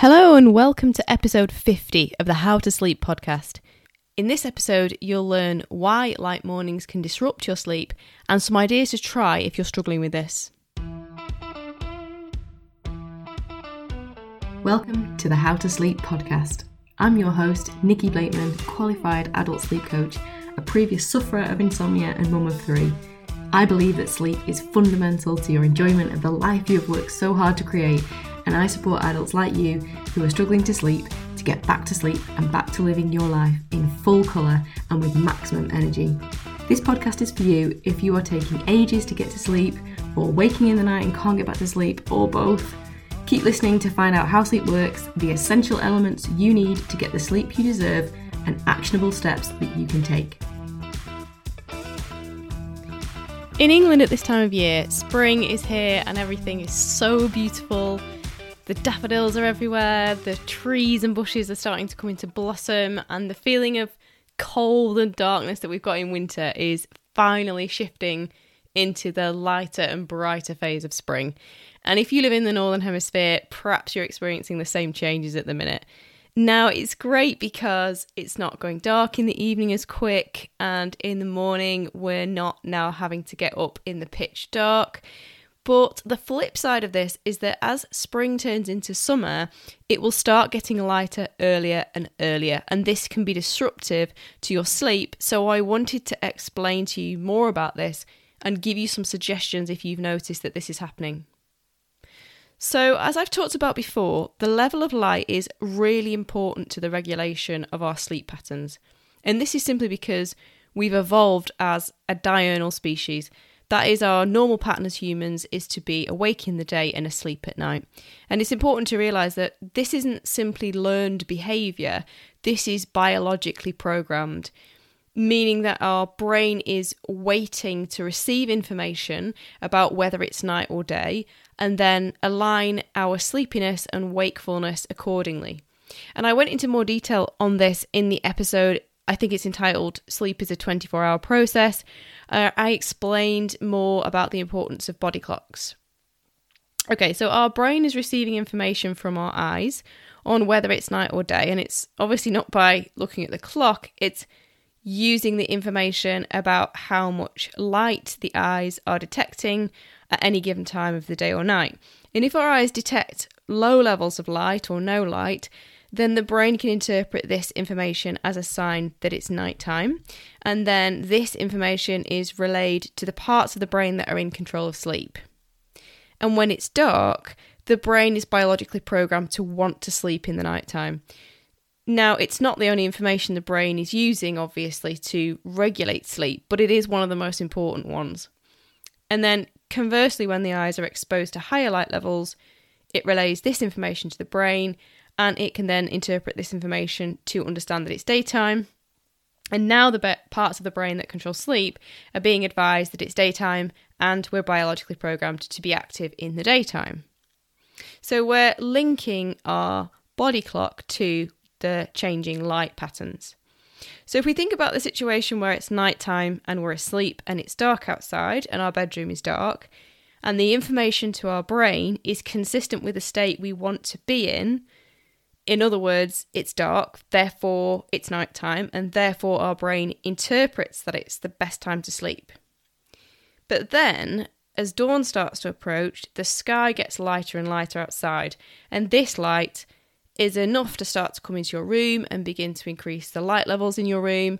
Hello, and welcome to episode 50 of the How to Sleep podcast. In this episode, you'll learn why light mornings can disrupt your sleep and some ideas to try if you're struggling with this. Welcome to the How to Sleep podcast. I'm your host, Nikki Blakeman, qualified adult sleep coach, a previous sufferer of insomnia and mum of three. I believe that sleep is fundamental to your enjoyment of the life you have worked so hard to create, and I support adults like you who are struggling to sleep to get back to sleep and back to living your life in full colour and with maximum energy. This podcast is for you if you are taking ages to get to sleep, or waking in the night and can't get back to sleep, or both. Keep listening to find out how sleep works, the essential elements you need to get the sleep you deserve, and actionable steps that you can take. In England at this time of year, spring is here and everything is so beautiful. The daffodils are everywhere, the trees and bushes are starting to come into blossom, and the feeling of cold and darkness that we've got in winter is finally shifting into the lighter and brighter phase of spring. And if you live in the Northern Hemisphere, perhaps you're experiencing the same changes at the minute. Now, it's great because it's not going dark in the evening as quick, and in the morning, we're not now having to get up in the pitch dark. But the flip side of this is that as spring turns into summer, it will start getting lighter earlier and earlier, and this can be disruptive to your sleep. So, I wanted to explain to you more about this and give you some suggestions if you've noticed that this is happening. So, as I've talked about before, the level of light is really important to the regulation of our sleep patterns. And this is simply because we've evolved as a diurnal species. That is our normal pattern as humans is to be awake in the day and asleep at night. And it's important to realize that this isn't simply learned behavior, this is biologically programmed meaning that our brain is waiting to receive information about whether it's night or day and then align our sleepiness and wakefulness accordingly. And I went into more detail on this in the episode. I think it's entitled Sleep is a 24 hour process. Uh, I explained more about the importance of body clocks. Okay, so our brain is receiving information from our eyes on whether it's night or day, and it's obviously not by looking at the clock, it's using the information about how much light the eyes are detecting at any given time of the day or night. And if our eyes detect low levels of light or no light, then the brain can interpret this information as a sign that it's nighttime. And then this information is relayed to the parts of the brain that are in control of sleep. And when it's dark, the brain is biologically programmed to want to sleep in the nighttime. Now, it's not the only information the brain is using, obviously, to regulate sleep, but it is one of the most important ones. And then, conversely, when the eyes are exposed to higher light levels, it relays this information to the brain and it can then interpret this information to understand that it's daytime. And now the be- parts of the brain that control sleep are being advised that it's daytime and we're biologically programmed to be active in the daytime. So we're linking our body clock to the changing light patterns. So, if we think about the situation where it's nighttime and we're asleep and it's dark outside and our bedroom is dark, and the information to our brain is consistent with the state we want to be in, in other words, it's dark, therefore it's nighttime, and therefore our brain interprets that it's the best time to sleep. But then, as dawn starts to approach, the sky gets lighter and lighter outside, and this light is enough to start to come into your room and begin to increase the light levels in your room.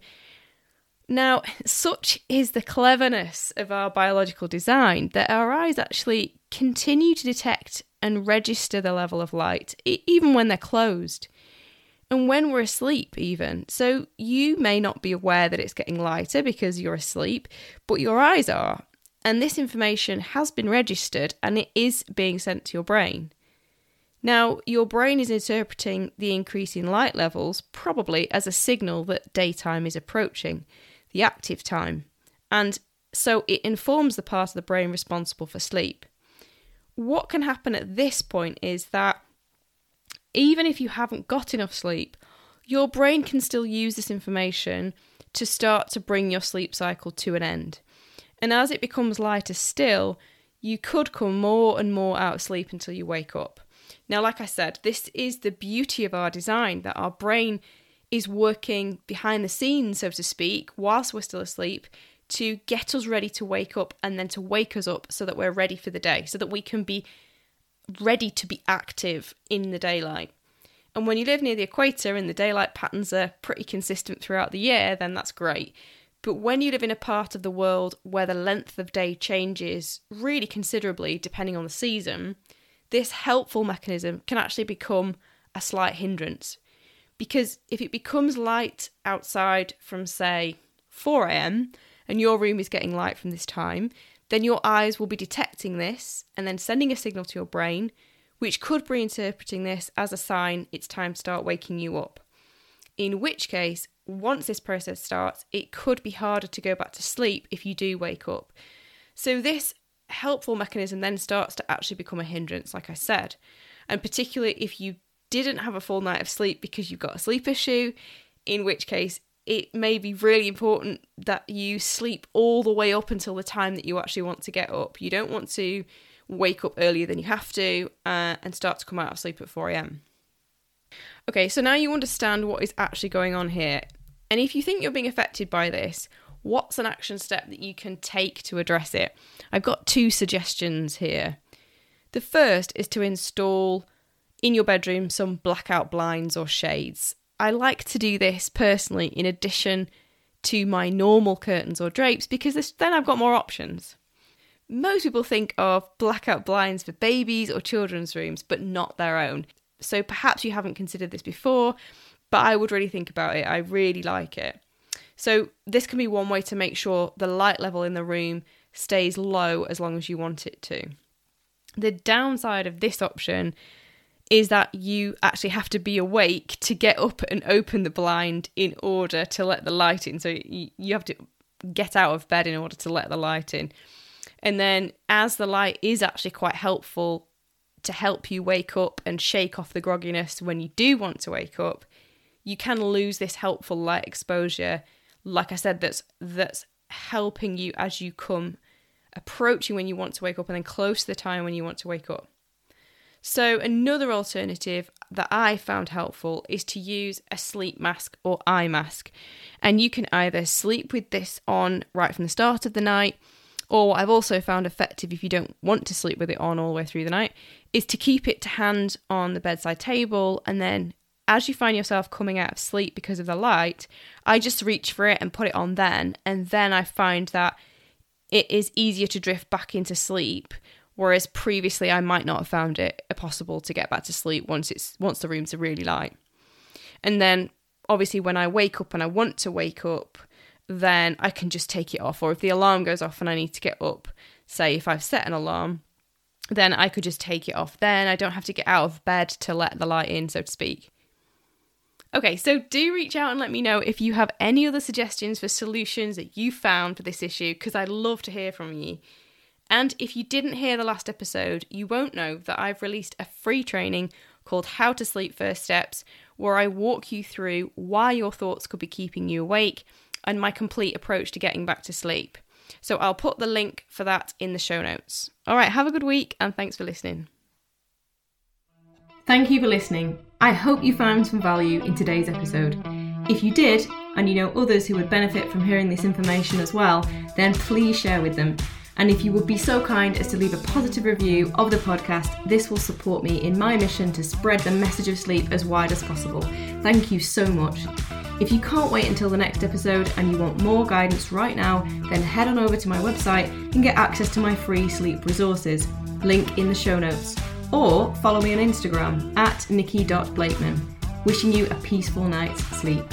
Now, such is the cleverness of our biological design that our eyes actually continue to detect and register the level of light, even when they're closed. And when we're asleep, even. So you may not be aware that it's getting lighter because you're asleep, but your eyes are. And this information has been registered and it is being sent to your brain. Now, your brain is interpreting the increase in light levels probably as a signal that daytime is approaching, the active time, and so it informs the part of the brain responsible for sleep. What can happen at this point is that even if you haven't got enough sleep, your brain can still use this information to start to bring your sleep cycle to an end. And as it becomes lighter still, you could come more and more out of sleep until you wake up. Now, like I said, this is the beauty of our design that our brain is working behind the scenes, so to speak, whilst we're still asleep to get us ready to wake up and then to wake us up so that we're ready for the day, so that we can be ready to be active in the daylight. And when you live near the equator and the daylight patterns are pretty consistent throughout the year, then that's great. But when you live in a part of the world where the length of day changes really considerably depending on the season, this helpful mechanism can actually become a slight hindrance. Because if it becomes light outside from, say, 4 am, and your room is getting light from this time, then your eyes will be detecting this and then sending a signal to your brain, which could be interpreting this as a sign it's time to start waking you up. In which case, once this process starts, it could be harder to go back to sleep if you do wake up. So, this helpful mechanism then starts to actually become a hindrance, like I said. And particularly if you didn't have a full night of sleep because you've got a sleep issue, in which case it may be really important that you sleep all the way up until the time that you actually want to get up. You don't want to wake up earlier than you have to uh, and start to come out of sleep at 4 am. Okay, so now you understand what is actually going on here. And if you think you're being affected by this, what's an action step that you can take to address it? I've got two suggestions here. The first is to install in your bedroom some blackout blinds or shades. I like to do this personally in addition to my normal curtains or drapes because this, then I've got more options. Most people think of blackout blinds for babies or children's rooms, but not their own. So perhaps you haven't considered this before, but I would really think about it. I really like it. So, this can be one way to make sure the light level in the room stays low as long as you want it to. The downside of this option is that you actually have to be awake to get up and open the blind in order to let the light in. So, you have to get out of bed in order to let the light in. And then, as the light is actually quite helpful to help you wake up and shake off the grogginess when you do want to wake up, you can lose this helpful light exposure like I said, that's that's helping you as you come approaching when you want to wake up and then close to the time when you want to wake up. So, another alternative that I found helpful is to use a sleep mask or eye mask. And you can either sleep with this on right from the start of the night, or what I've also found effective if you don't want to sleep with it on all the way through the night, is to keep it to hand on the bedside table and then as you find yourself coming out of sleep because of the light, I just reach for it and put it on then. And then I find that it is easier to drift back into sleep. Whereas previously I might not have found it possible to get back to sleep once it's once the rooms are really light. And then obviously when I wake up and I want to wake up, then I can just take it off. Or if the alarm goes off and I need to get up, say if I've set an alarm, then I could just take it off. Then I don't have to get out of bed to let the light in, so to speak. Okay, so do reach out and let me know if you have any other suggestions for solutions that you found for this issue, because I'd love to hear from you. And if you didn't hear the last episode, you won't know that I've released a free training called How to Sleep First Steps, where I walk you through why your thoughts could be keeping you awake and my complete approach to getting back to sleep. So I'll put the link for that in the show notes. All right, have a good week and thanks for listening. Thank you for listening. I hope you found some value in today's episode. If you did, and you know others who would benefit from hearing this information as well, then please share with them. And if you would be so kind as to leave a positive review of the podcast, this will support me in my mission to spread the message of sleep as wide as possible. Thank you so much. If you can't wait until the next episode and you want more guidance right now, then head on over to my website and get access to my free sleep resources. Link in the show notes or follow me on Instagram at nikki.blakeman. Wishing you a peaceful night's sleep.